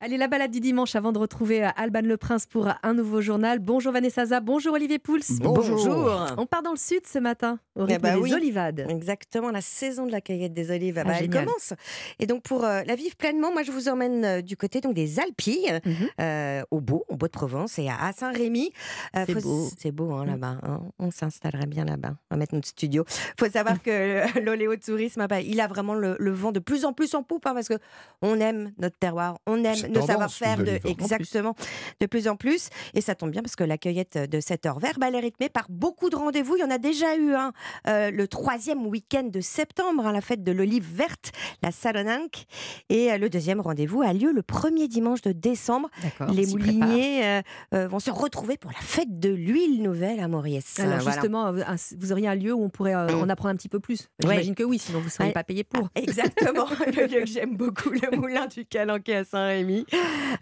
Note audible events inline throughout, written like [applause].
Allez, la balade du dimanche avant de retrouver euh, Alban Le Prince pour un nouveau journal. Bonjour Vanessa Zaza, bonjour Olivier Pouls. Bonjour. On part dans le sud ce matin, au Eh rythme bah des oui. olivades. Exactement, la saison de la cueillette des olives, ah Ah, bah, elle commence. Et donc pour euh, la vivre pleinement, moi je vous emmène euh, du côté donc des Alpilles, Mhm. euh, au Beau, au Beau de Provence et à, à Saint-Rémy. Euh, C'est beau. C'est beau hein, Mm. là-bas. hein. On s'installerait bien là-bas. On va mettre notre studio. faut savoir que [laughs] l'oléotourisme, ah bah, il a vraiment le, le vent de plus en plus en poupe hein, parce que on aime notre terroir, on aime nos savoir-faire de exactement de plus en plus. Et ça tombe bien parce que la cueillette de cette heure vert, bah, elle est rythmée par beaucoup de rendez-vous. Il y en a déjà eu un euh, le troisième week-end de septembre, hein, la fête de l'olive verte, la Salonanque. Et euh, le deuxième rendez-vous a lieu le premier dimanche de décembre. Les mouliniers euh, vont se retrouver pour la fête de l'huile nouvelle à Mauriès. Alors Euh, voilà. justement, vous auriez un lieu où on pourrait en apprendre un petit peu plus. Ouais. J'imagine que oui, sinon vous ne seriez Ouais. pas payé pour. Exactement, [laughs] le lieu que j'aime beaucoup, le moulin du Calanquet à Saint-Rémy.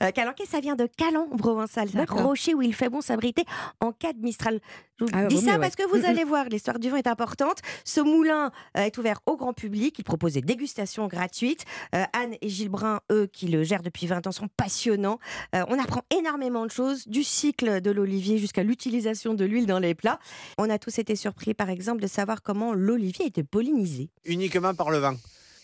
Euh, Calanquet, ça vient de Calan, provençal. C'est un rocher où il fait bon s'abriter en cas de Mistral. Je vous Ah, dis ça mieux, parce ouais. que vous [laughs] allez voir, l'histoire du vin est importante. Ce moulin euh, est ouvert au grand public. Il propose des dégustations gratuites. Euh, Anne et Gilles Brun, eux, qui le gèrent depuis 20 ans, sont passionnants. Euh, on apprend énormément de choses, du cycle de l'olivier jusqu'à l'utilisation de l'huile dans les plats. On a tous été surpris, par exemple, de savoir comment l'olivier était pollinisé. uniquement par le vent.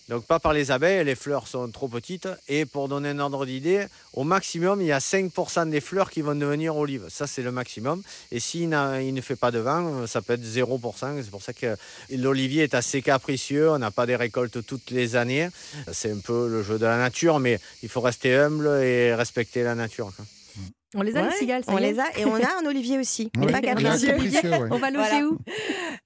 Donc pas par les abeilles, les fleurs sont trop petites. Et pour donner un ordre d'idée, au maximum, il y a 5% des fleurs qui vont devenir olives. Ça, c'est le maximum. Et s'il il ne fait pas de vent, ça peut être 0%. C'est pour ça que l'olivier est assez capricieux. On n'a pas des récoltes toutes les années. C'est un peu le jeu de la nature, mais il faut rester humble et respecter la nature. quoi. On les a Ouais, les cigales, ça on les a et on a un olivier aussi. mais pas il y a un capricieux. capricieux, ouais. On va loger Voilà. où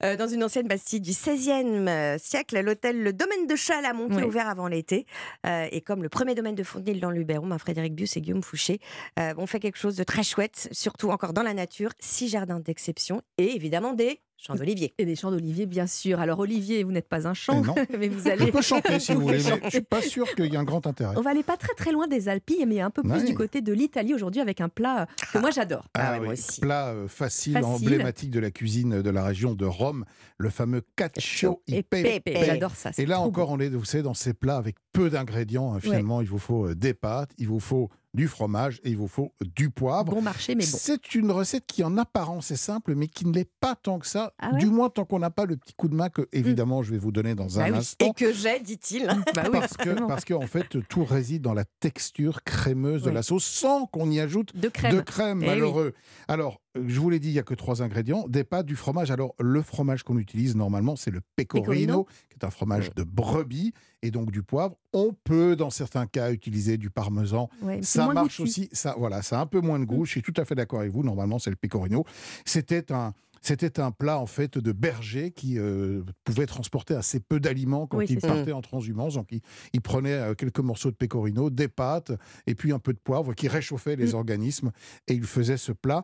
Euh, dans une ancienne bastide du XVIe euh, siècle, l'hôtel Le Domaine de Chalamont, qui Ouais. est ouvert avant l'été. Euh, et comme le premier domaine de Fontenay dans le Luberon, ben, Frédéric Bius et Guillaume Fouché, euh, on fait quelque chose de très chouette, surtout encore dans la nature, six jardins d'exception et évidemment des champs d'olivier. Et des champs d'olivier, bien sûr. Alors Olivier, vous n'êtes pas un champ, non. [laughs] mais vous Je allez... peux chanter si [laughs] vous voulez, mais je suis pas sûr qu'il y ait un grand intérêt. On va aller pas très très loin des Alpilles, mais un peu plus Ouais. du côté de l'Italie aujourd'hui avec un plat euh, que moi j'adore. Ah ouais, oui, moi aussi. Plat euh, facile, Facile. emblématique de la cuisine de la région de Rome, le fameux cacio e Et pepe. j'adore ça. Et là encore, on est, vous savez, dans ces plats avec peu d'ingrédients. hein, Finalement, il vous faut euh, des pâtes, il vous faut du fromage et il vous faut du poivre. Bon marché, mais bon. C'est une recette qui en apparence est simple, mais qui ne l'est pas tant que ça. Ah ouais du moins tant qu'on n'a pas le petit coup de main que, évidemment, je vais vous donner dans Bah un oui. instant. Et que j'ai, dit-il. [laughs] Bah oui, Parce que, parce que en fait, tout réside dans la texture crémeuse de la sauce, sans qu'on y ajoute de crème. de crème, Eh oui. malheureux. Alors, je vous l'ai dit, il n'y a que trois ingrédients des pâtes, du fromage. Alors, le fromage qu'on utilise normalement, c'est le pecorino, Pecorino. qui est un fromage de brebis, et donc du poivre. On peut, dans certains cas, utiliser du parmesan. Ouais, Ça marche aussi. Ça, voilà, ça a un peu moins de goût. Mm. Je suis tout à fait d'accord avec vous. Normalement, c'est le pecorino. C'était un. C'était un plat en fait de berger qui euh, pouvait transporter assez peu d'aliments quand Oui, il c'est ça. partait en transhumance. Donc il, il prenait euh, quelques morceaux de pecorino, des pâtes et puis un peu de poivre qui réchauffait les Mm. organismes et il faisait ce plat.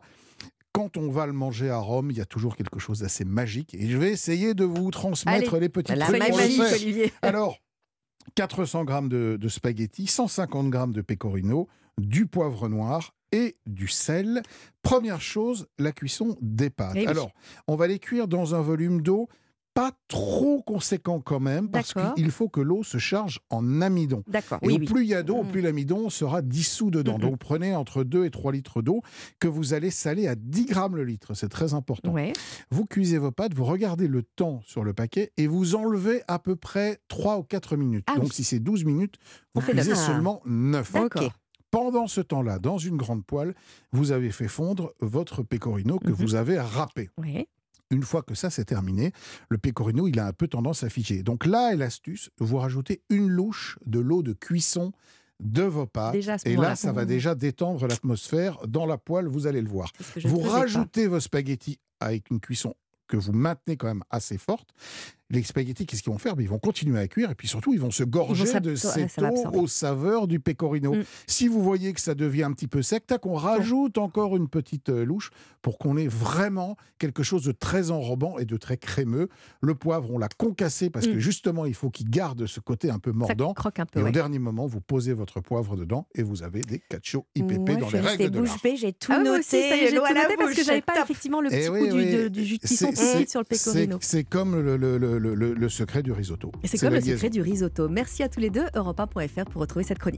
Quand on va le manger à Rome, il y a toujours quelque chose d'assez magique et je vais essayer de vous transmettre les petits la. Olivier. [laughs] Alors, 400 grammes de, de spaghettis, 150 grammes de pecorino, du poivre noir et du sel. Première chose, la cuisson des pâtes. Eh oui. Alors, on va les cuire dans un volume d'eau pas trop conséquent quand même, parce qu'il faut que l'eau se charge en amidon. D'accord. Et Oui, au oui. plus il y a d'eau, au Mm. plus l'amidon sera dissous dedans. Donc prenez entre 2 et 3 litres d'eau que vous allez saler à 10 grammes le litre. C'est très important. Ouais. Vous cuisez vos pâtes, vous regardez le temps sur le paquet et vous enlevez à peu près 3 ou 4 minutes. Ah Donc oui. si c'est 12 minutes, On vous fait cuisez neuf. seulement 9. D'accord. Pendant ce temps-là, dans une grande poêle, vous avez fait fondre votre pecorino que Mhm. vous avez râpé. Ouais. Une fois que ça c'est terminé, le pecorino il a un peu tendance à figer. Donc là est l'astuce, vous rajoutez une louche de l'eau de cuisson de vos pâtes. Déjà et là, ça va déjà détendre l'atmosphère dans la poêle, vous allez le voir. Vous pas. rajoutez vos spaghettis avec une cuisson que vous maintenez quand même assez forte. Les spaghettis, qu'est-ce qu'ils vont faire? Ben, Ils vont continuer à cuire et puis surtout, ils vont se gorger de cette eau aux saveurs du pecorino. Mm. Si vous voyez que ça devient un petit peu sec, tac, on rajoute encore une petite euh, louche pour qu'on ait vraiment quelque chose de très enrobant et de très crémeux. Le poivre, on l'a concassé parce que Mm. justement, il faut qu'il garde ce côté un peu Ça mordant. croque un peu. Et au dernier moment, vous posez votre poivre dedans et vous avez des cacio IPP Moi, dans les règles de l'art. bouche bée, j'ai tout Ah noté. j'ai tout noté parce que j'avais pas effectivement le Eh petit coup du, de- du jus de c'est- sur le pecorino. c'est comme le, le- le- le- le- le secret du risotto. Et c'est comme le secret du risotto? Merci à tous les deux. Europe1.fr pour retrouver cette chronique.